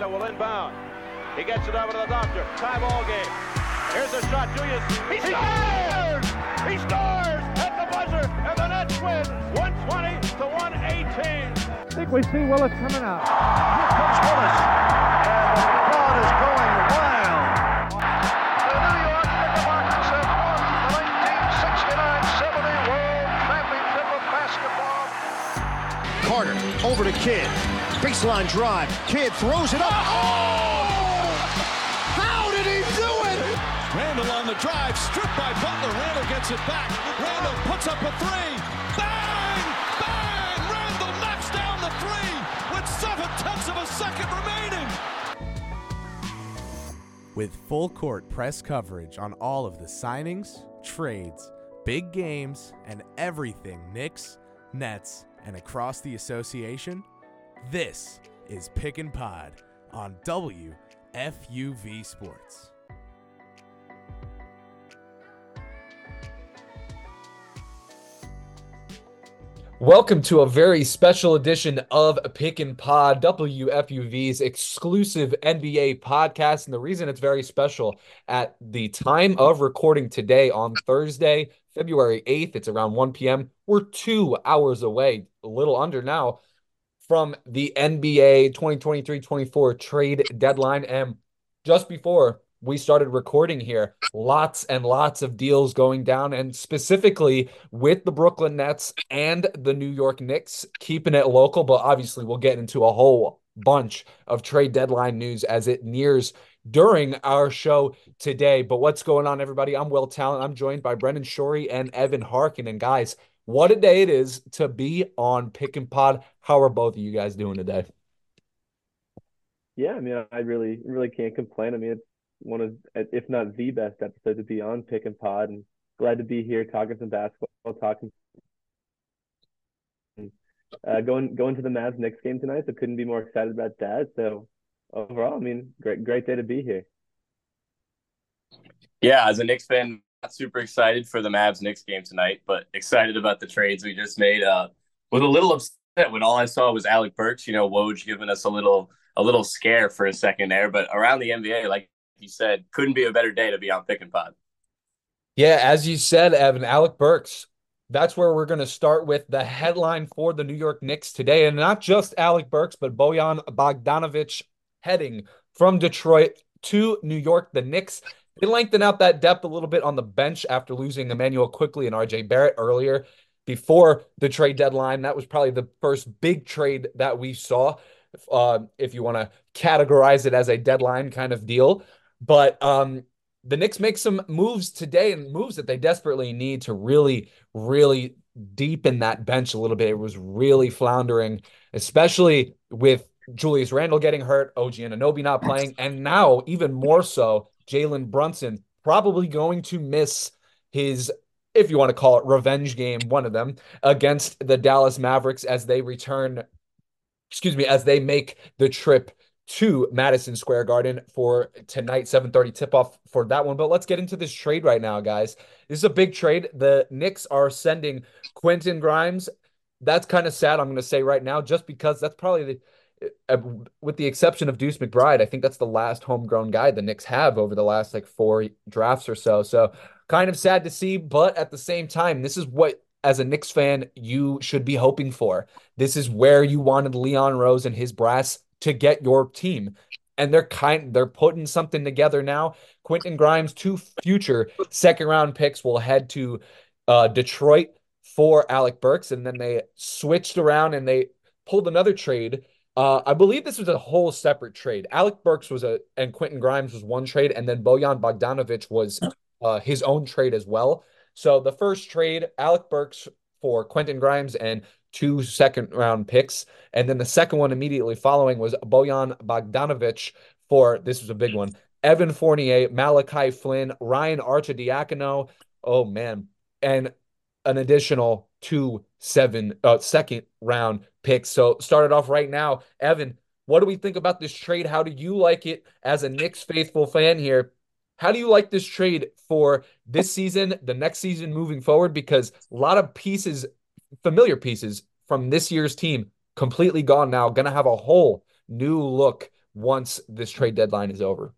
Arrieta will inbound. He gets it over to the doctor. Tie ball game. Here's a shot. Julius. He scores! He scores at the buzzer, and the Nets win 120 to 118. I think we see Willis coming out. Here comes Willis, and the crowd is going wild. The New York Knickerbockers have won the 1969-70 World Championship of Basketball. Carter over to Kidd. Baseline drive. Kidd throws it up. Oh! How did he do it? Randle on the drive, stripped by Butler. Randle gets it back. Randle puts up a three. Bang! Bang! Randle knocks down the three with seven tenths of a second remaining. With full court press coverage on all of the signings, trades, big games, and everything Knicks, Nets, and across the association, this is Pick N Pod on WFUV Sports. Welcome to a very special edition of Pick N Pod, WFUV's exclusive NBA podcast. And the reason it's very special at the time of recording today on Thursday, February 8th, it's around 1 p.m. We're two hours away, a little under now, from the NBA 2023 24 trade deadline. And just before we started recording here. Lots and lots of deals going down, and specifically with the Brooklyn Nets and the New York Knicks, keeping it local. But obviously, we'll get into a whole bunch of trade deadline news as it nears during our show today. But what's going on, everybody? I'm Will Tallant. I'm joined by Brendan Shorey and Evan Harkin. And guys, what a day it is to be on Pick N Pod. How are both of you guys doing today? Yeah, I mean, I really, really can't complain. I mean, it's one of, if not the best episode to be on Pick N Pod, and glad to be here talking some basketball, talking, uh, going going to the Mavs next game tonight. So couldn't be more excited about that. So overall, I mean, great great day to be here. Yeah, as a Knicks fan, not super excited for the Mavs Knicks game tonight, but excited about the trades we just made. Uh, was a little upset when all I saw was Alec Burks. You know, Woj giving us a little a little scare for a second there, but around the NBA, like you said, couldn't be a better day to be on Pick N Pod. Yeah, as you said, Evan, Alec Burks. That's where we're going to start with the headline for the New York Knicks today. And not just Alec Burks, but Bojan Bogdanovic heading from Detroit to New York. The Knicks, they lengthen out that depth a little bit on the bench after losing Immanuel Quickley and RJ Barrett earlier before the trade deadline. That was probably the first big trade that we saw, uh, if you want to categorize it as a deadline kind of deal. But um, the Knicks make some moves today and moves that they desperately need to really, really deepen that bench a little bit. It was really floundering, especially with Julius Randle getting hurt, OG and Anunoby not playing, and now even more so, Jalen Brunson probably going to miss his, if you want to call it, revenge game, one of them against the Dallas Mavericks as they return, excuse me, as they make the trip to Madison Square Garden for tonight 7:30 tip-off for that one. But let's get into this trade right now, guys. This is a big trade. The Knicks are sending Quentin Grimes. That's kind of sad, I'm going to say right now, just because that's probably the with the exception of Deuce McBride, I think that's the last homegrown guy the Knicks have over the last like four drafts or so. So kind of sad to see, but at the same time, this is what as a Knicks fan you should be hoping for. This is where you wanted Leon Rose and his brass to get your team. And they're kind they're putting something together now. Quentin Grimes, two future second round picks will head to uh, Detroit for Alec Burks, and then they switched around and they pulled another trade. Uh, I believe this was a whole separate trade. Alec Burks was a and Quentin Grimes was one trade, and then Bojan Bogdanovic was uh, his own trade as well. So the first trade, Alec Burks for Quentin Grimes and two second round picks. And then the second one immediately following was Bojan Bogdanovic for this was a big one. Evan Fournier, Malachi Flynn, Ryan Arcidiacono. Oh man. And an additional two seven uh second round picks. So started off right now. Evan, what do we think about this trade? How do you like it as a Knicks faithful fan here? How do you like this trade for this season, the next season moving forward? Because a lot of pieces familiar pieces from this year's team completely gone now. Going to have a whole new look once this trade deadline is over?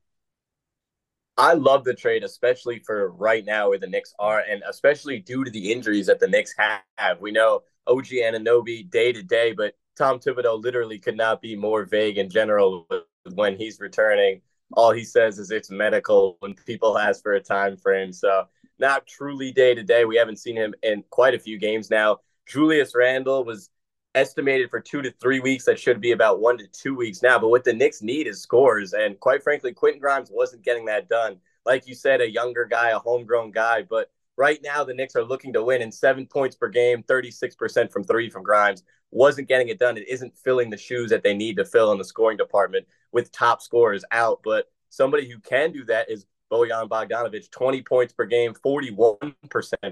I love the trade, especially for right now where the Knicks are, and especially due to the injuries that the Knicks have. We know OG Anunoby day to day, but Tom Thibodeau literally could not be more vague in general when he's returning. All he says is it's medical when people ask for a time frame. So not truly day to day. We haven't seen him in quite a few games now. Julius Randle was estimated for two to three weeks. That should be about one to two weeks now. But what the Knicks need is scores. And quite frankly, Quentin Grimes wasn't getting that done. Like you said, a younger guy, a homegrown guy. But right now, the Knicks are looking to win in seven points per game, 36% from three from Grimes. Wasn't getting it done. It isn't filling the shoes that they need to fill in the scoring department with top scorers out. But somebody who can do that is Bojan Bogdanovic, 20 points per game, 41%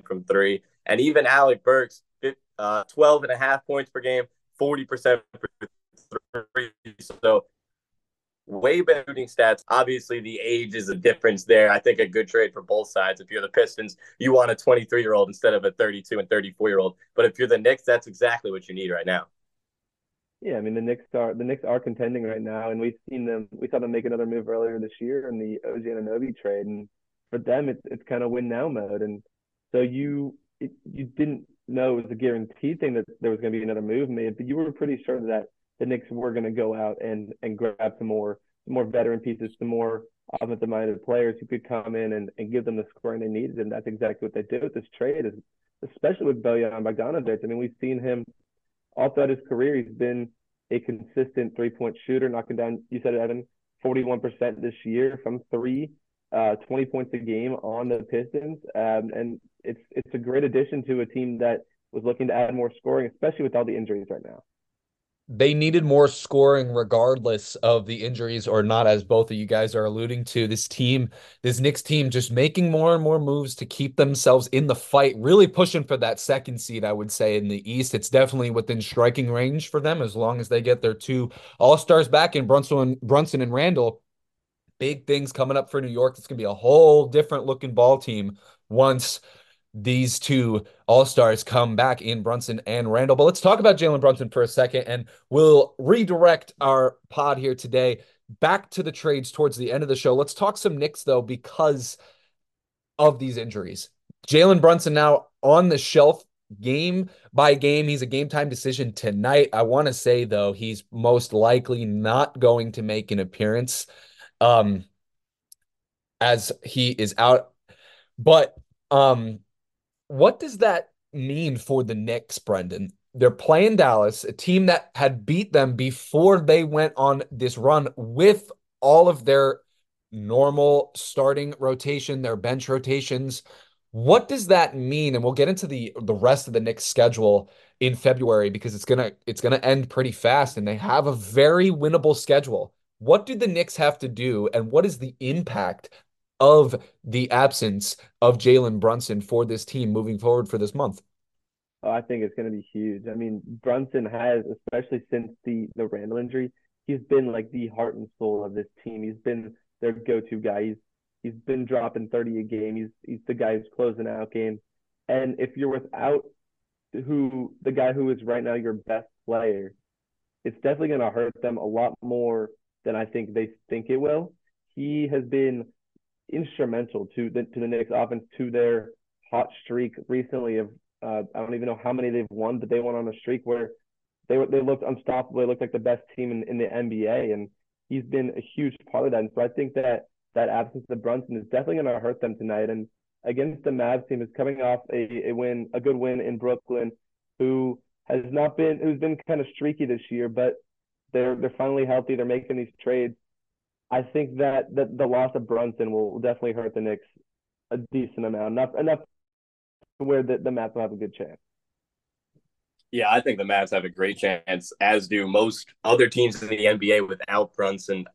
from three. And even Alec Burks, uh, 12 and a half points per game, 40% from three. So way better shooting stats. Obviously, the age is a difference there. I think a good trade for both sides. If you're the Pistons, you want a 23 year old instead of a 32 and 34 year old. But if you're the Knicks, that's exactly what you need right now. Yeah, I mean the Knicks are the Knicks are contending right now, and we've seen them. We saw them make another move earlier this year in the OG Anunoby trade, and for them, it's it's kind of win now mode. And so you it, you didn't know it was a guaranteed thing that there was going to be another move made, but you were pretty sure that the Knicks were going to go out and and grab some more some more veteran pieces, some more offensive minded players who could come in and, and give them the scoring they needed, and that's exactly what they did with this trade. Is especially with Bojan Bogdanovic. I mean, we've seen him all throughout his career. He's been a consistent three point shooter, knocking down. You said it, Evan, forty one percent this year from three. Uh, 20 points a game on the Pistons, um, and it's it's a great addition to a team that was looking to add more scoring, especially with all the injuries right now. They needed more scoring regardless of the injuries or not, as both of you guys are alluding to. This team, this Knicks team, just making more and more moves to keep themselves in the fight, really pushing for that second seed, I would say, in the East. It's definitely within striking range for them as long as they get their two All Stars back in Brunson, Brunson and Randle. Big things coming up for New York. It's going to be a whole different looking ball team once these two all stars come back in Brunson and Randle. But let's talk about Jalen Brunson for a second, and we'll redirect our pod here today back to the trades towards the end of the show. Let's talk some Knicks though, because of these injuries. Jalen Brunson now on the shelf game by game. He's a game time decision tonight. I want to say though, he's most likely not going to make an appearance um as he is out. But um what does that mean for the Knicks, Brendan? They're playing Dallas, a team that had beat them before they went on this run with all of their normal starting rotation, their bench rotations. What does that mean? And we'll get into the the rest of the Knicks schedule in February because it's gonna it's gonna end pretty fast and they have a very winnable schedule. What do the Knicks have to do, and what is the impact of the absence of Jalen Brunson for this team moving forward for this month? Oh, I think it's going to be huge. I mean, Brunson has, especially since the the Randle injury, he's been like the heart and soul of this team. He's been their go-to guy. He's he's been dropping 30 a game. He's he's the guy who's closing out games. And if you're without who the guy who is right now your best player, it's definitely going to hurt them a lot more than I think they think it will. He has been instrumental to the to the Knicks offense to their hot streak recently of uh, I don't even know how many they've won, but they went on a streak where they were they looked unstoppable. They looked like the best team in, in the NBA, and he's been a huge part of that. And so I think that that absence of Brunson is definitely going to hurt them tonight. And against the Mavs team is coming off a, a win, a good win in Brooklyn, who has not been who's been kind of streaky this year, but they're they're finally healthy. They're making these trades. I think that, that the loss of Brunson will definitely hurt the Knicks a decent amount, enough enough where the, the Mavs will have a good chance. Yeah, I think the Mavs have a great chance, as do most other teams in the NBA without Brunson.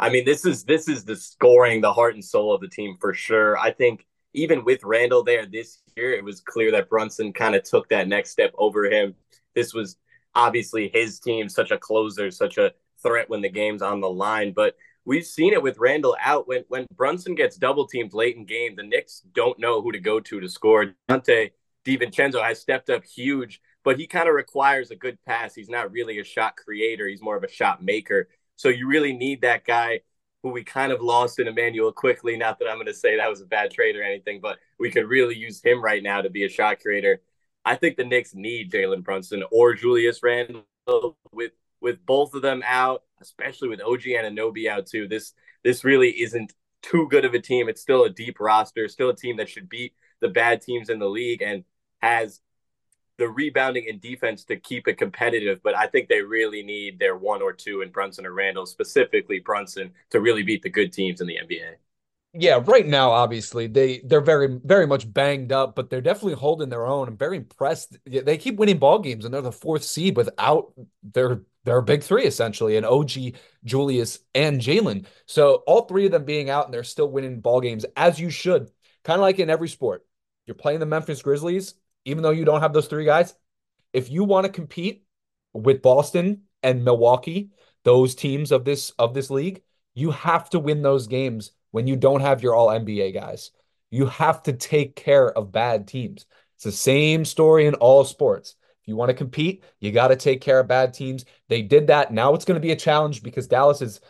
I mean, this is this is the scoring, the heart and soul of the team for sure. I think even with Randle there this year, it was clear that Brunson kind of took that next step over him. This was obviously his team, such a closer, such a threat when the game's on the line. But we've seen it with Randle out when when Brunson gets double teamed late in game, the Knicks don't know who to go to to score. Donte DiVincenzo has stepped up huge, but he kind of requires a good pass. He's not really a shot creator; he's more of a shot maker. So you really need that guy who we kind of lost in Immanuel Quickley. Not that I'm going to say that was a bad trade or anything, but we could really use him right now to be a shot creator. I think the Knicks need Jalen Brunson or Julius Randle with with both of them out, especially with OG Anunoby out too. This this really isn't too good of a team. It's still a deep roster, still a team that should beat the bad teams in the league and has the rebounding and defense to keep it competitive. But I think they really need their one or two in Brunson or Randle, specifically Brunson, to really beat the good teams in the NBA. Yeah, right now, obviously they they're very very much banged up, but they're definitely holding their own. I'm very impressed. They keep winning ball games, and they're the fourth seed without their their big three essentially, and OG, Julius, and Jalen. So all three of them being out, and they're still winning ball games as you should. Kind of like in every sport, you're playing the Memphis Grizzlies even though you don't have those three guys, if you want to compete with Boston and Milwaukee, those teams of this of this league, you have to win those games when you don't have your all NBA guys. You have to take care of bad teams. It's the same story in all sports. If you want to compete, you got to take care of bad teams. They did that. Now it's going to be a challenge because Dallas is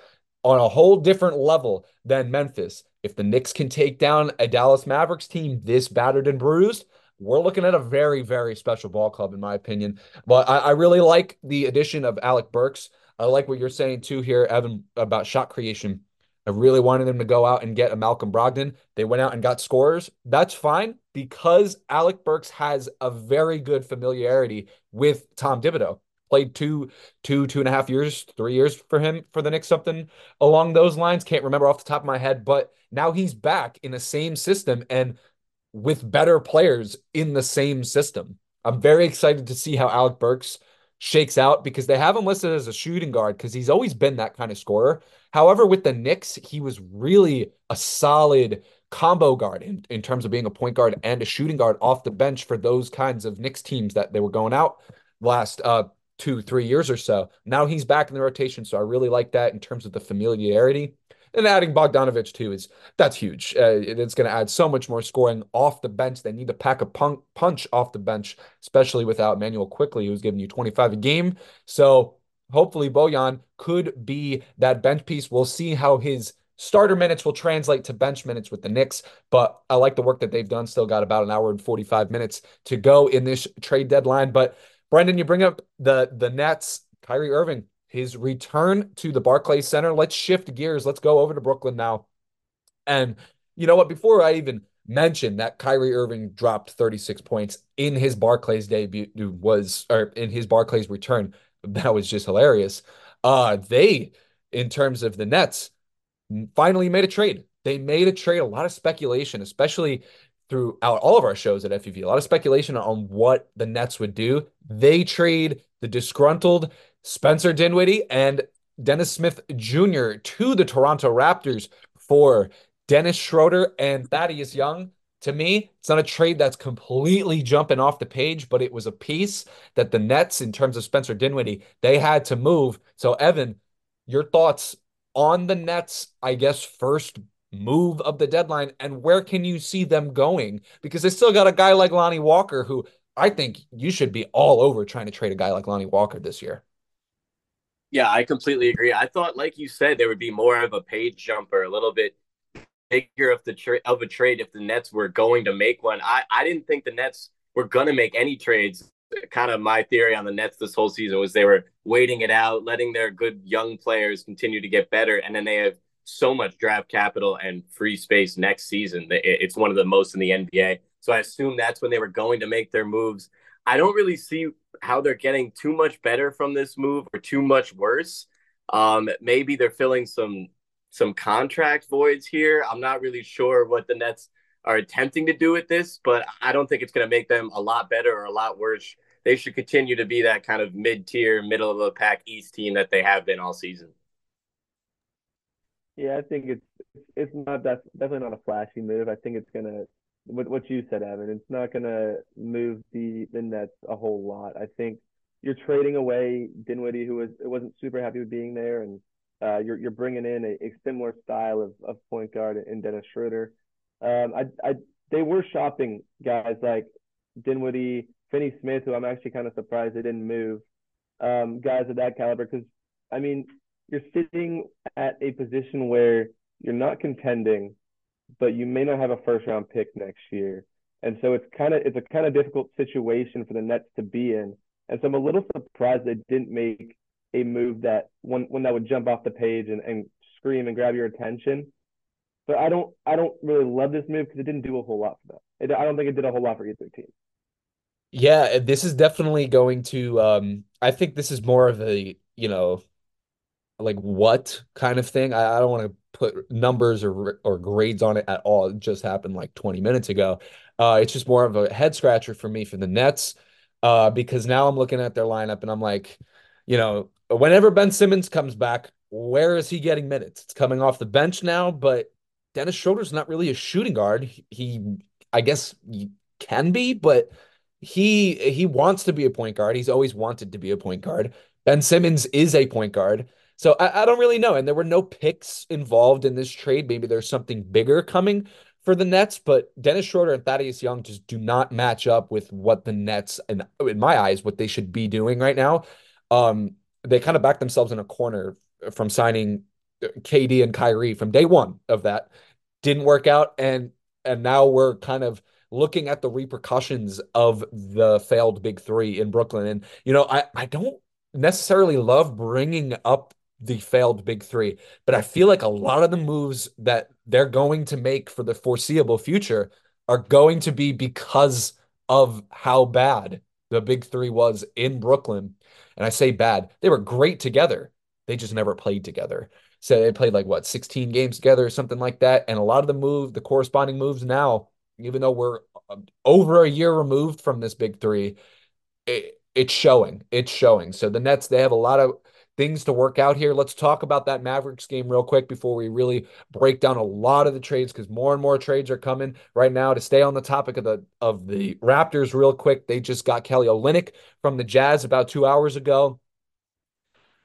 on a whole different level than Memphis. If the Knicks can take down a Dallas Mavericks team this battered and bruised, we're looking at a very, very special ball club, in my opinion. But I, I really like the addition of Alec Burks. I like what you're saying too here, Evan, about shot creation. I really wanted them to go out and get a Malcolm Brogdon. They went out and got scorers. That's fine because Alec Burks has a very good familiarity with Tom Thibodeau. Played two, two, two and a half years, three years for him for the Knicks, something along those lines. Can't remember off the top of my head, but now he's back in the same system. And with better players in the same system. I'm very excited to see how Alec Burks shakes out because they have him listed as a shooting guard because he's always been that kind of scorer. However, with the Knicks, he was really a solid combo guard in, in terms of being a point guard and a shooting guard off the bench for those kinds of Knicks teams that they were going out last uh, two, three years or so. Now he's back in the rotation. So I really like that in terms of the familiarity. And adding Bogdanovic too is that's huge. Uh, it's going to add so much more scoring off the bench. They need to pack a punk, punch off the bench, especially without Manuel Quickley, who's giving you 25 a game. So hopefully Bojan could be that bench piece. We'll see how his starter minutes will translate to bench minutes with the Knicks, but I like the work that they've done. Still got about an hour and 45 minutes to go in this trade deadline. But Brendan, you bring up the the Nets, Kyrie Irving his return to the Barclays Center. Let's shift gears. Let's go over to Brooklyn now. And you know what? Before I even mention that Kyrie Irving dropped 36 points in his Barclays debut was or in his Barclays return, that was just hilarious. Uh they in terms of the Nets finally made a trade. They made a trade, a lot of speculation, especially throughout all of our shows at FUV, a lot of speculation on what the Nets would do. They trade the disgruntled Spencer Dinwiddie and Dennis Smith Jr. to the Toronto Raptors for Dennis Schroeder and Thaddeus Young. To me, it's not a trade that's completely jumping off the page, but it was a piece that the Nets, in terms of Spencer Dinwiddie, they had to move. So, Evan, your thoughts on the Nets, I guess, first move of the deadline, and where can you see them going? Because they still got a guy like Lonnie Walker, who I think you should be all over trying to trade a guy like Lonnie Walker this year. Yeah, I completely agree. I thought, like you said, there would be more of a page jumper, a little bit bigger of the tra- of a trade if the Nets were going to make one. I I didn't think the Nets were going to make any trades. Kind of my theory on the Nets this whole season was they were waiting it out, letting their good young players continue to get better, and then they have so much draft capital and free space next season. It's one of the most in the NBA. So I assume that's when they were going to make their moves. I don't really see how they're getting too much better from this move or too much worse. Um, maybe they're filling some some contract voids here. I'm not really sure what the Nets are attempting to do with this, but I don't think it's going to make them a lot better or a lot worse. They should continue to be that kind of mid-tier, middle of the pack East team that they have been all season. Yeah, I think it's it's not definitely not a flashy move. I think it's gonna what what you said, Evan. It's not gonna move the the Nets a whole lot. I think you're trading away Dinwiddie, who was wasn't super happy with being there, and uh, you're you're bringing in a, a similar style of, of point guard in Dennis Schroeder. Um, I I they were shopping guys like Dinwiddie, Finney Smith, who I'm actually kind of surprised they didn't move. Um, guys of that caliber, because I mean you're sitting at a position where you're not contending, but you may not have a first round pick next year. And so it's kind of it's a kind of difficult situation for the Nets to be in. And so I'm a little surprised they didn't make a move that one one that would jump off the page and, and scream and grab your attention. But I don't I don't really love this move because it didn't do a whole lot for them. It, I don't think it did a whole lot for either team. Yeah, this is definitely going to um I think this is more of a, you know, like what kind of thing. I, I don't want to put numbers or or grades on it at all. It just happened like 20 minutes ago. Uh it's just more of a head scratcher for me for the Nets. Uh because now I'm looking at their lineup and I'm like, you know, whenever Ben Simmons comes back, where is he getting minutes? It's coming off the bench now, but Dennis Schroeder's not really a shooting guard. He, I guess, he can be, but he he wants to be a point guard. He's always wanted to be a point guard. Ben Simmons is a point guard. So I, I don't really know. And there were no picks involved in this trade. Maybe there's something bigger coming for the Nets, but Dennis Schroeder and Thaddeus Young just do not match up with what the Nets, and in my eyes, what they should be doing right now. Um, they kind of backed themselves in a corner from signing KD and Kyrie from day one of that. Didn't work out, and and now we're kind of looking at the repercussions of the failed big three in Brooklyn. And you know, I I don't necessarily love bringing up the failed big three, but I feel like a lot of the moves that they're going to make for the foreseeable future are going to be because of how bad the big three was in Brooklyn. And I say bad, they were great together. They just never played together. So they played like what 16 games together or something like that. And a lot of the move, the corresponding moves now, even though we're um, over a year removed from this big three, it, it's showing. It's showing. So the Nets, they have a lot of things to work out here. Let's talk about that Mavericks game real quick before we really break down a lot of the trades because more and more trades are coming right now. To stay on the topic of the of the Raptors real quick, they just got Kelly Olynyk from the Jazz about two hours ago.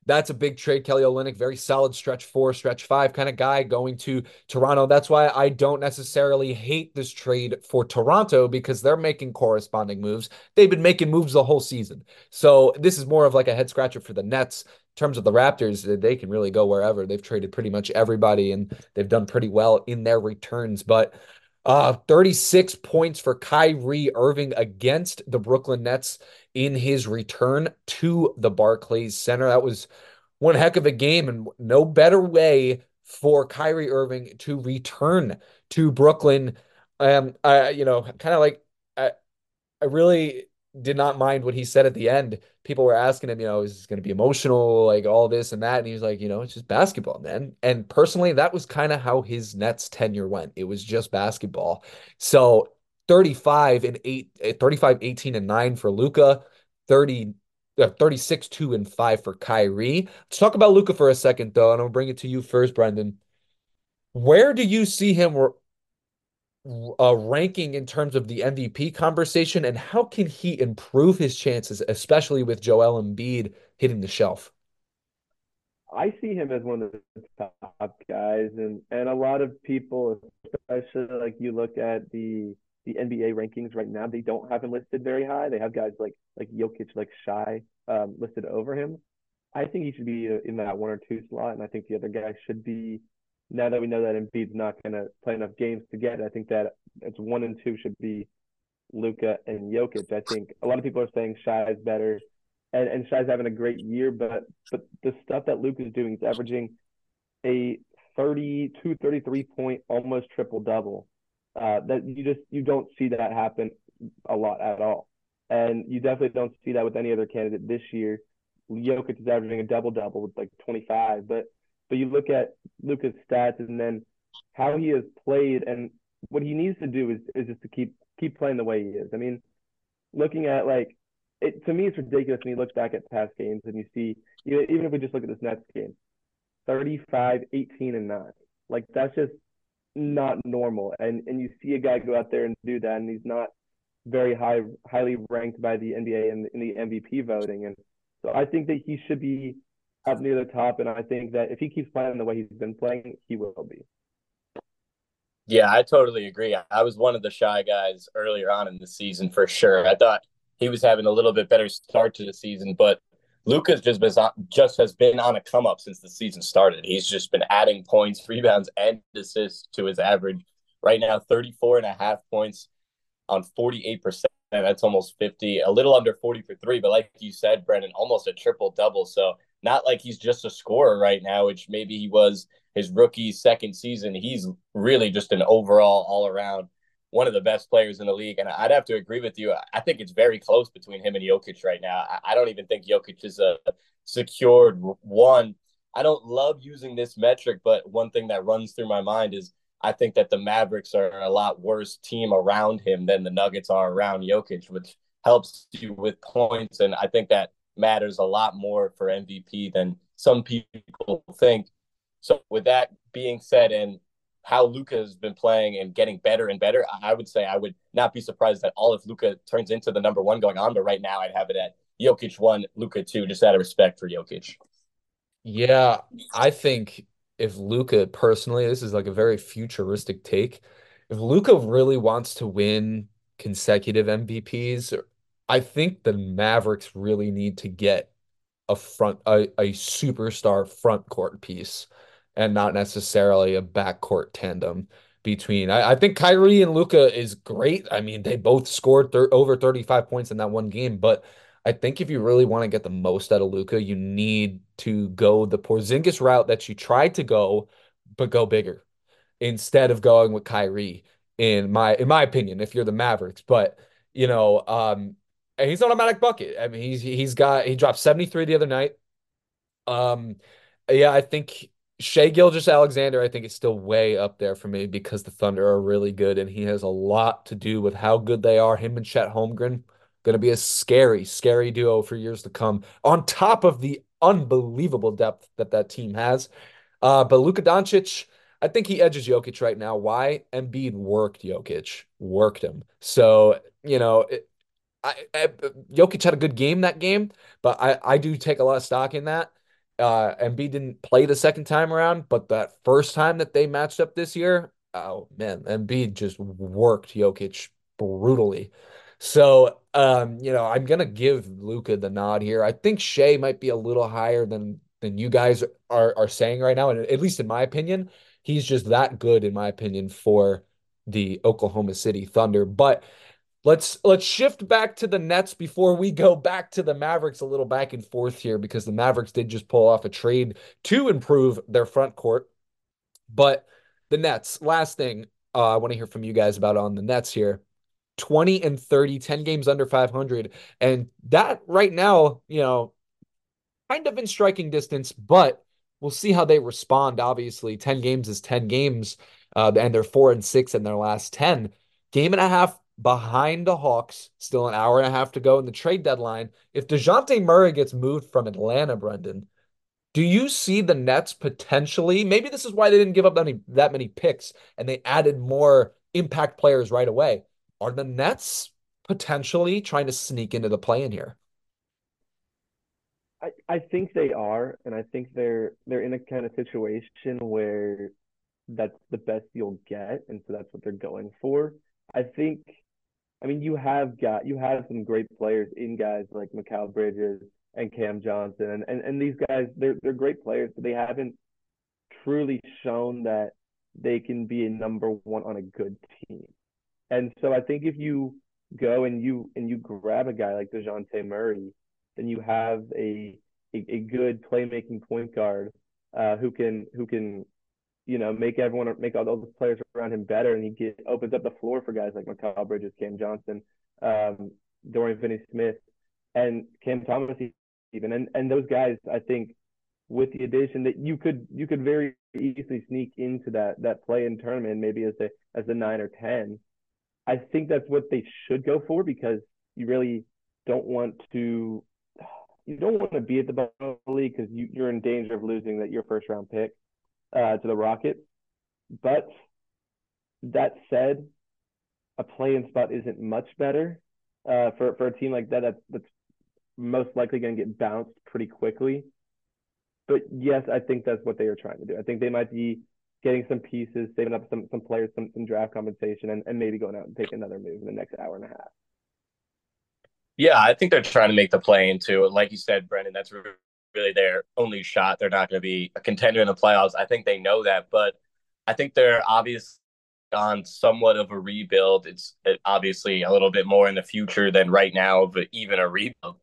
That's a big trade. Kelly Olynyk, very solid stretch four, stretch five kind of guy going to Toronto. That's why I don't necessarily hate this trade for Toronto because they're making corresponding moves. They've been making moves the whole season. So this is more of like a head scratcher for the Nets terms of the Raptors, they can really go wherever. They've traded pretty much everybody and they've done pretty well in their returns. But uh, 36 points for Kyrie Irving against the Brooklyn Nets in his return to the Barclays Center. That was one heck of a game, and no better way for Kyrie Irving to return to Brooklyn. Um, I, you know, kind of like I, I really did not mind what he said at the end. People were asking him, you know, is this going to be emotional, like all this and that? And he was like, you know, it's just basketball, man. And personally, that was kind of how his Nets tenure went. It was just basketball. So 35 and 8, eh, 35, 18 and 9 for Luka, 30, uh, 36, 2 and 5 for Kyrie. Let's talk about Luka for a second, though, and I'll bring it to you first, Brendan. Where do you see him uh, ranking in terms of the MVP conversation, and how can he improve his chances, especially with Joel Embiid hitting the shelf? I see him as one of the top guys, and and a lot of people, especially like you look at the the NBA rankings right now, they don't have him listed very high. They have guys like like Jokic, like Shai, um, listed over him. I think he should be in that one or two slot, and I think the other guys should be now that we know that Embiid's not going to play enough games to get, I think that it's one and two should be Luka and Jokic. I think a lot of people are saying Shai is better, and and Shai's having a great year, but but the stuff that Luka is doing is averaging a 32, 33 point almost triple double. Uh, that you just you don't see that happen a lot at all, and you definitely don't see that with any other candidate this year. Jokic is averaging a double double with like 25, but but you look at Luka's stats and then how he has played and what he needs to do is, is just to keep keep playing the way he is. I mean, looking at like it to me it's ridiculous when you look back at past games and you see even if we just look at this Nets game, 35, 18, and 9. Like that's just not normal. And and you see a guy go out there and do that and he's not very high highly ranked by the NBA and in the MVP voting. And so I think that he should be up near the top, and I think that if he keeps playing the way he's been playing, he will be. Yeah, I totally agree. I was one of the Shai guys earlier on in the season for sure. I thought he was having a little bit better start to the season, but Luka's just been just has been on a come up since the season started. He's just been adding points, rebounds, and assists to his average. Right now, 34 and a half points on 48%. That's almost 50, a little under 40 for three. But like you said, Brendan, almost a triple double. So not like he's just a scorer right now, which maybe he was his rookie second season. He's really just an overall all around one of the best players in the league. And I'd have to agree with you. I think it's very close between him and Jokic right now. I don't even think Jokic is a secured one. I don't love using this metric, but one thing that runs through my mind is I think that the Mavericks are a lot worse team around him than the Nuggets are around Jokic, which helps you with points. And I think that matters a lot more for MVP than some people think. So, with that being said, and how Luka has been playing and getting better and better, I would say I would not be surprised that all of Luka turns into the number one going on. But right now, I'd have it at Jokic one, Luka two, just out of respect for Jokic. Yeah, I think if Luka personally, this is like a very futuristic take. If Luka really wants to win consecutive MVPs, I think the Mavericks really need to get a front a, a superstar front court piece and not necessarily a backcourt tandem between. I, I think Kyrie and Luka is great. I mean, they both scored thir- over 35 points in that one game, but I think if you really want to get the most out of Luka, you need to go the Porzingis route that you tried to go, but go bigger instead of going with Kyrie. In my in my opinion, if you're the Mavericks, but you know, um, he's an automatic bucket. I mean, he's he's got he dropped 73 the other night. Um, yeah, I think Shai Gilgeous-Alexander, I think, is still way up there for me because the Thunder are really good, and he has a lot to do with how good they are. Him and Chet Holmgren going to be a scary, scary duo for years to come. On top of the unbelievable depth that that team has, uh, but Luka Doncic, I think he edges Jokic right now. Why? Embiid worked Jokic, worked him. So you know, it, I, I, Jokic had a good game that game, but I I do take a lot of stock in that uh, Embiid didn't play the second time around, but that first time that they matched up this year, oh man, Embiid just worked Jokic brutally. So, um, you know, I'm gonna give Luka the nod here. I think Shai might be a little higher than than you guys are are saying right now, and at least in my opinion, he's just that good in my opinion for the Oklahoma City Thunder. But Let's let's shift back to the Nets before we go back to the Mavericks a little back and forth here because the Mavericks did just pull off a trade to improve their front court. But the Nets, last thing uh, I want to hear from you guys about on the Nets here. 20 and 30, 10 games under 500. And that right now, you know, kind of in striking distance, but we'll see how they respond. Obviously, 10 games is 10 games, uh, and they're four and six in their last 10. Game and a half behind the Hawks, still an hour and a half to go in the trade deadline. If DeJounte Murray gets moved from Atlanta, Brendan, do you see the Nets potentially? Maybe this is why they didn't give up many, that many picks and they added more impact players right away. Are the Nets potentially trying to sneak into the play in here? I, I think they are, and I think they're they're in a kind of situation where that's the best you'll get, and so that's what they're going for. I think I mean, you have got you have some great players in guys like Mikal Bridges and Cam Johnson, and, and, and these guys they're they're great players, but they haven't truly shown that they can be a number one on a good team. And so I think if you go and you and you grab a guy like Dejounte Murray, then you have a a, a good playmaking point guard uh, who can who can you know, make everyone, make all those players around him better, and he get opens up the floor for guys like Mikal Bridges, Cam Johnson, um, Dorian Finney-Smith, and Cam Thomas even, and and those guys, I think, with the addition that you could you could very easily sneak into that that play in tournament, maybe as a as a nine or ten. I think that's what they should go for because you really don't want to you don't want to be at the bottom of the league because you, you're in danger of losing that your first round pick uh, to the Rockets. But that said, a play-in spot isn't much better uh, for for a team like that. That's, that's most likely going to get bounced pretty quickly. But yes, I think that's what they are trying to do. I think they might be getting some pieces, saving up some some players, some some draft compensation, and, and maybe going out and taking another move in the next hour and a half. Yeah, I think they're trying to make the play into it. Like you said, Brendan, that's really their only shot. They're not going to be a contender in the playoffs. I think they know that, but I think they're obviously on somewhat of a rebuild. It's obviously a little bit more in the future than right now, but even a rebuild.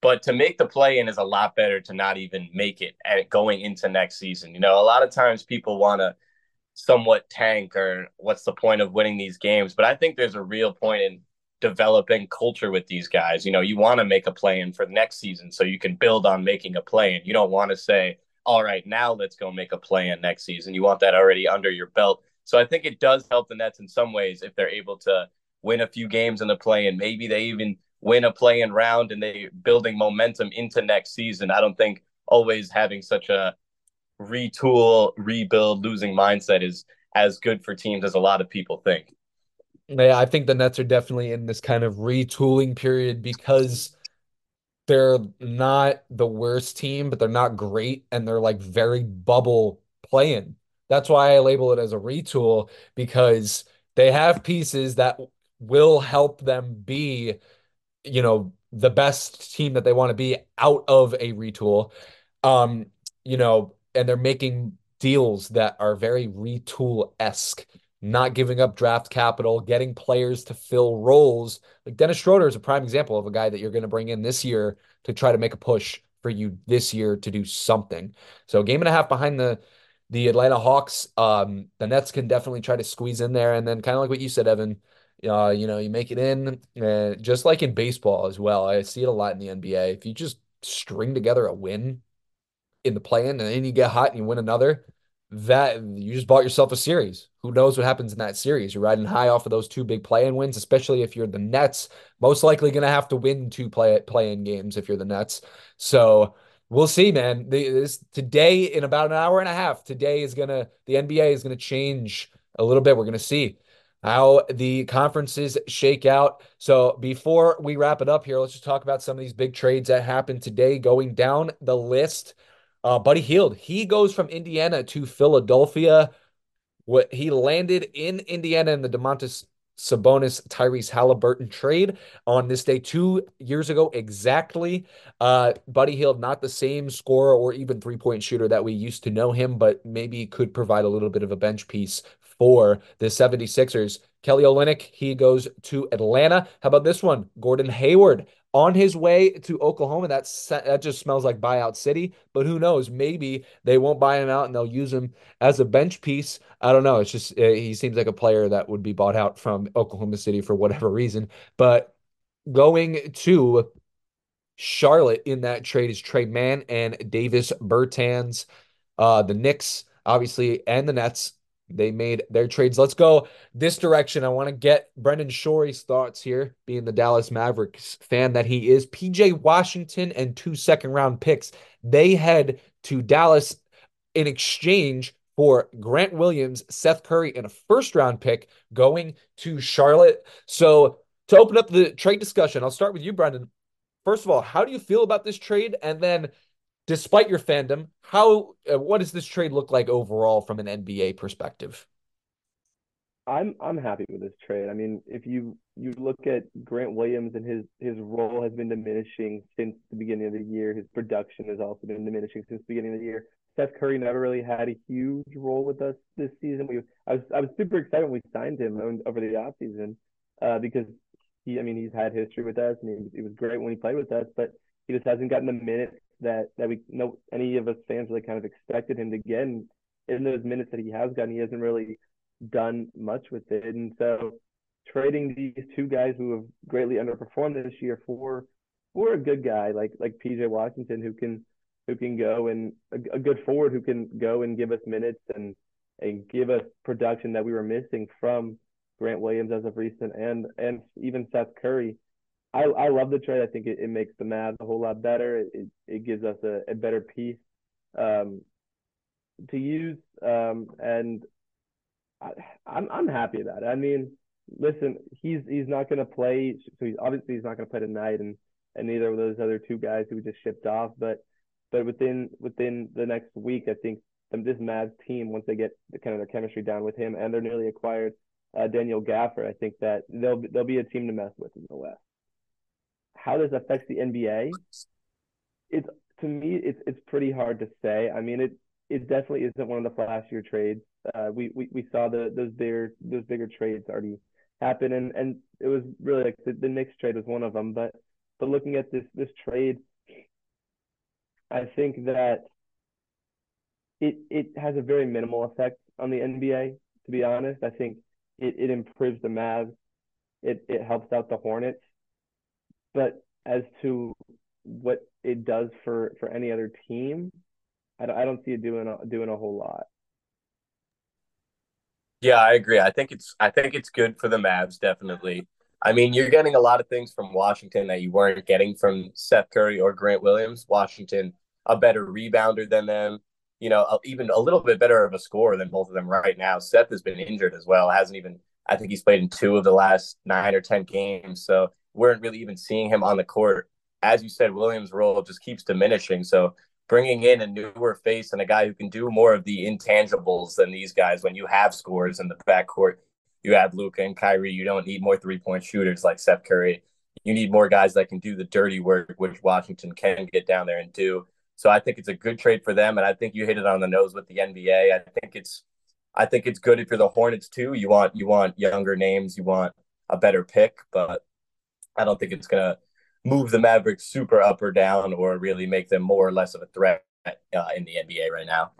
But to make the play in is a lot better to not even make it at going into next season. You know, a lot of times people want to somewhat tank or what's the point of winning these games? But I think there's a real point in developing culture with these guys. You know, you want to make a play in for the next season so you can build on making a play in. You don't want to say, all right, now let's go make a play in next season. You want that already under your belt. So I think it does help the Nets in some ways if they're able to win a few games in the play and maybe they even win a play in round and they building momentum into next season. I don't think always having such a retool, rebuild, losing mindset is as good for teams as a lot of people think. Yeah, I think the Nets are definitely in this kind of retooling period because they're not the worst team, but they're not great and they're like very bubble playing. That's why I label it as a retool because they have pieces that will help them be, you know, the best team that they want to be out of a retool. Um, you know, and they're making deals that are very retool esque, not giving up draft capital, getting players to fill roles. Like Dennis Schroeder is a prime example of a guy that you're going to bring in this year to try to make a push for you this year to do something. So game and a half behind the the Atlanta Hawks. Um, the Nets can definitely try to squeeze in there, and then kind of like what you said, Evan. Uh, you know, you make it in, and just like in baseball as well. I see it a lot in the NBA. If you just string together a win in the play-in, and then you get hot and you win another, that you just bought yourself a series. Who knows what happens in that series? You're riding high off of those two big play-in wins, especially if you're the Nets. Most likely going to have to win two play play-in games if you're the Nets. So we'll see, man. This today in about an hour and a half. Today is gonna the NBA is gonna change a little bit. We're gonna see how the conferences shake out. So before we wrap it up here, let's just talk about some of these big trades that happened today. Going down the list. Uh, Buddy Hield, he goes from Indiana to Philadelphia. What he landed in Indiana in the Domantas Sabonis Tyrese Halliburton trade on this day two years ago exactly. Uh, Buddy Hield, not the same scorer or even three point shooter that we used to know him, but maybe could provide a little bit of a bench piece for the 76ers. Kelly Olynyk, he goes to Atlanta. How about this one? Gordon Hayward on his way to Oklahoma. That's that just smells like buyout city. But who knows? Maybe they won't buy him out and they'll use him as a bench piece. I don't know. It's just uh, he seems like a player that would be bought out from Oklahoma City for whatever reason. But going to Charlotte in that trade is Tre Mann and Davis Bertans. Uh, the Knicks, obviously, and the Nets they made their trades. Let's go this direction. I want to get Brendan Shorey's thoughts here, being the Dallas Mavericks fan that he is. PJ Washington and two second round picks. They head to Dallas in exchange for Grant Williams, Seth Curry, and a first round pick going to Charlotte. So, to open up the trade discussion, I'll start with you, Brendan. First of all, how do you feel about this trade? And then despite your fandom, how uh, what does this trade look like overall from an NBA perspective? I'm I'm happy with this trade. I mean, if you you look at Grant Williams and his his role has been diminishing since the beginning of the year. His production has also been diminishing since the beginning of the year. Seth Curry never really had a huge role with us this season. We I was I was super excited when we signed him over the offseason uh, because he I mean he's had history with us and he was, he was great when he played with us, but he just hasn't gotten the minutes that that we know any of us fans really kind of expected him to get. And in those minutes that he has gotten, he hasn't really done much with it. And so trading these two guys who have greatly underperformed this year for for a good guy like like PJ Washington who can who can go and a, a good forward who can go and give us minutes and and give us production that we were missing from Grant Williams as of recent and and even Seth Curry I, I love the trade. I think it, it makes the Mavs a whole lot better. It, it gives us a, a better piece um, to use. Um, and I, I'm I'm happy about it. I mean, listen, he's he's not going to play. So he's obviously he's not going to play tonight, and and neither of those other two guys who we just shipped off. But but within within the next week, I think this Mavs team, once they get the, kind of their chemistry down with him, and they're newly acquired uh, Daniel Gafford, I think that they'll they'll be a team to mess with in the West how this affects the NBA, it's to me it's it's pretty hard to say. I mean, it it definitely isn't one of the flashier trades. Uh, we, we we saw the those bigger those bigger trades already happen, and and it was really like the, the Knicks trade was one of them. But but looking at this this trade, I think that it it has a very minimal effect on the NBA. To be honest, I think it, it improves the Mavs. It it helps out the Hornets. But as to what it does for for any other team, I don't, I don't see it doing a, doing a whole lot. Yeah, I agree. I think it's I think it's good for the Mavs definitely. I mean, you're getting a lot of things from Washington that you weren't getting from Seth Curry or Grant Williams. Washington, a better rebounder than them, you know, even a little bit better of a scorer than both of them right now. Seth has been injured as well. Hasn't even I think he's played in two of the last nine or ten games. So weren't really even seeing him on the court. As you said, Williams' role just keeps diminishing. So bringing in a newer face and a guy who can do more of the intangibles than these guys when you have scores in the backcourt. You have Luka and Kyrie. You don't need more three point shooters like Seth Curry. You need more guys that can do the dirty work, which Washington can get down there and do. So I think it's a good trade for them, and I think you hit it on the nose with the NBA. I think it's, I think it's good if you're the Hornets too. You want you want younger names, you want a better pick, but I don't think it's gonna move the Mavericks super up or down or really make them more or less of a threat uh, in the NBA right now.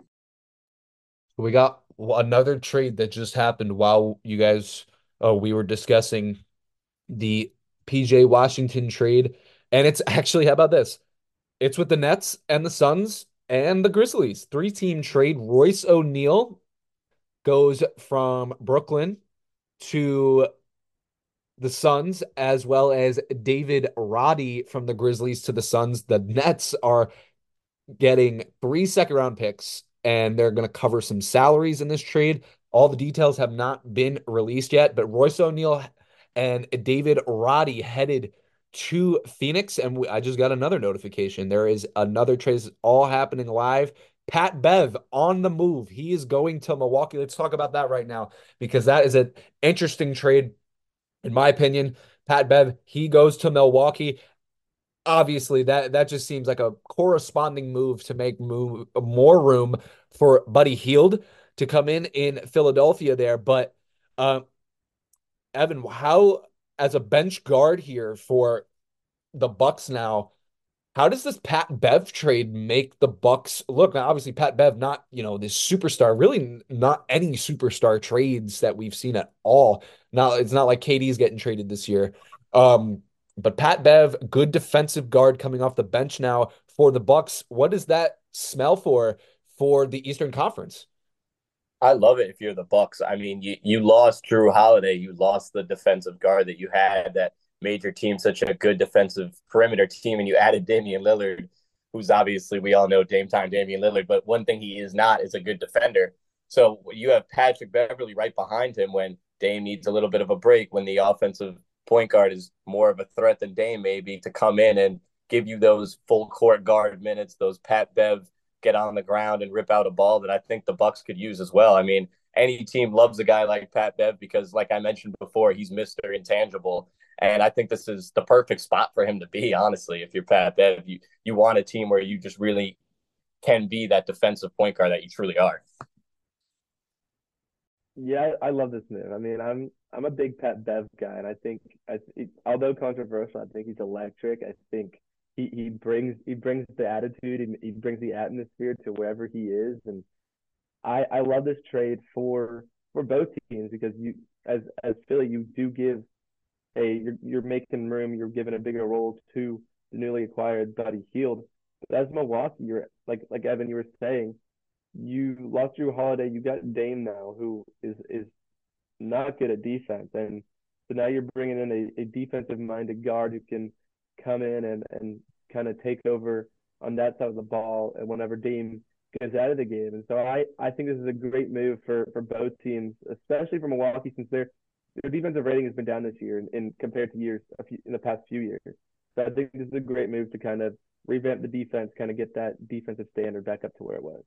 We got another trade that just happened while you guys uh, we were discussing the PJ Washington trade, and it's actually how about this? It's with the Nets and the Suns and the Grizzlies. Three team trade. Royce O'Neale goes from Brooklyn to the Suns, as well as David Roddy from the Grizzlies to the Suns. The Nets are getting three second round picks and they're going to cover some salaries in this trade. All the details have not been released yet, but Royce O'Neale and David Roddy headed to Phoenix. And I just got another notification. There is another trade all happening live. Pat Bev on the move. He is going to Milwaukee. Let's talk about that right now because that is an interesting trade in my opinion, Pat Bev, he goes to Milwaukee. Obviously, that that just seems like a corresponding move to make move more room for Buddy Hield to come in in Philadelphia there. But uh, Evan, how as a bench guard here for the Bucks now, how does this Pat Bev trade make the Bucks look? Now, obviously, Pat Bev, not you know this superstar, really not any superstar trades that we've seen at all. Now it's not like KD's getting traded this year. Um, but Pat Bev, good defensive guard coming off the bench now for the Bucks. What does that smell for for the Eastern Conference? I love it if you're the Bucks. I mean, you you lost Jrue Holiday, you lost the defensive guard that you had that made your team such a good defensive perimeter team, and you added Damian Lillard, who's obviously we all know Dame time Damian Lillard, but one thing he is not is a good defender. So you have Patrick Beverley right behind him when Dame needs a little bit of a break, when the offensive point guard is more of a threat than Dame maybe to come in and give you those full court guard minutes, those Pat Bev get on the ground and rip out a ball that I think the Bucks could use as well. I mean, any team loves a guy like Pat Bev because, like I mentioned before, he's Mister Intangible, and I think this is the perfect spot for him to be. Honestly, if you're Pat Bev, you you want a team where you just really can be that defensive point guard that you truly are. Yeah, I love this move. I mean, I'm I'm a big Pat Bev guy, and I think I although controversial, I think he's electric. I think he, he brings he brings the attitude and he brings the atmosphere to wherever he is, and I I love this trade for for both teams because you as as Philly you do give a you're you're making room, you're giving a bigger role to the newly acquired Buddy Hield. But as Milwaukee, you're like like Evan, you were saying, you lost Jrue Holiday, you got Dame now, who is is not good at defense, and so now you're bringing in a, a defensive minded guard who can come in and and kind of take over on that side of the ball, and whenever Dame goes out of the game, and so I I think this is a great move for for both teams, especially for Milwaukee since they're their defensive rating has been down this year in, in compared to years few, in the past few years. So I think this is a great move to kind of revamp the defense, kind of get that defensive standard back up to where it was.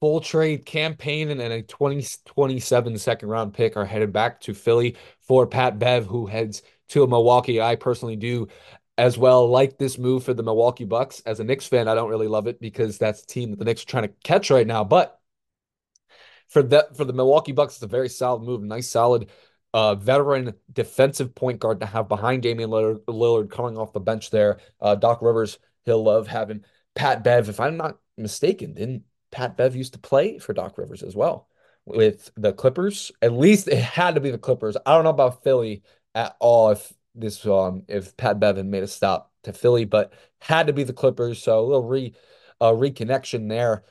Full trade Cam Payne and a 2027 second round pick are headed back to Philly for Pat Bev, who heads to Milwaukee. I personally do as well like this move for the Milwaukee Bucks. As a Knicks fan, I don't really love it because that's the team that the Knicks are trying to catch right now. But for that for the Milwaukee Bucks, it's a very solid move. Nice, solid uh, veteran defensive point guard to have behind Damian Lillard, Lillard coming off the bench there. Uh, Doc Rivers, he'll love having Pat Bev. If I'm not mistaken, didn't Pat Bev used to play for Doc Rivers as well with the Clippers? At least it had to be the Clippers. I don't know about Philly at all if this um if Pat Bevan made a stop to Philly, but had to be the Clippers. So a little re uh, reconnection there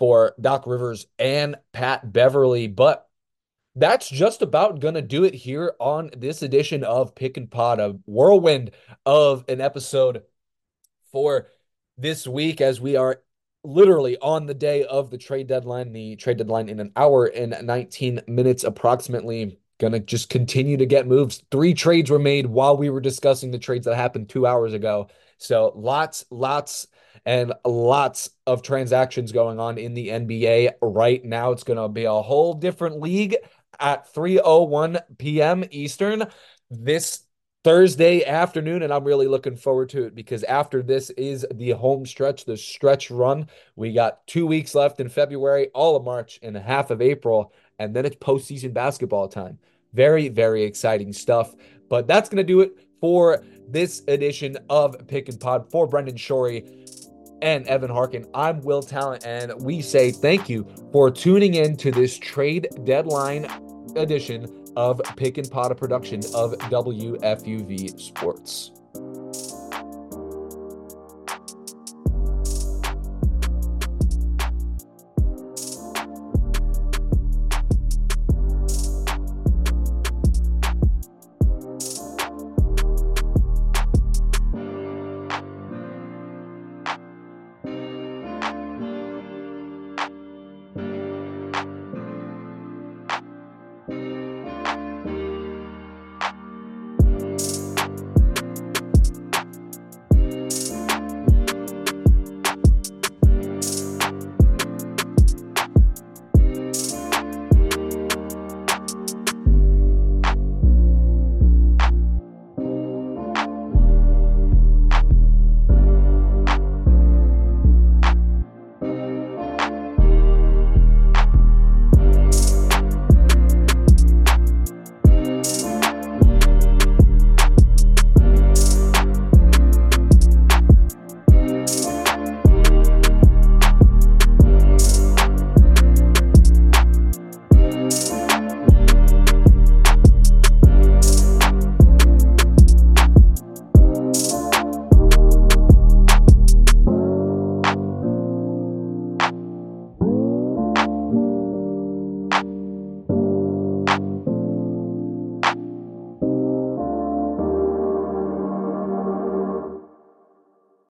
for Doc Rivers and Pat Beverley. But that's just about going to do it here on this edition of Pick N Pod, a whirlwind of an episode for this week as we are literally on the day of the trade deadline. The trade deadline in an hour and 19 minutes approximately. Gonna just continue to get moves. Three trades were made while we were discussing the trades that happened two hours ago. So lots, lots, and lots of transactions going on in the NBA right now. It's gonna be a whole different league at 3:01 p.m. Eastern this Thursday afternoon, and I'm really looking forward to it because after this is the home stretch, the stretch run. We got two weeks left in February, all of March, and half of April, and then it's postseason basketball time. Very, very exciting stuff. But that's going to do it for this edition of Pick N Pod for Brendan Shorey and Evan Harkin. I'm Will Tallant, and we say thank you for tuning in to this trade deadline edition of Pick N Pod, a production of WFUV Sports.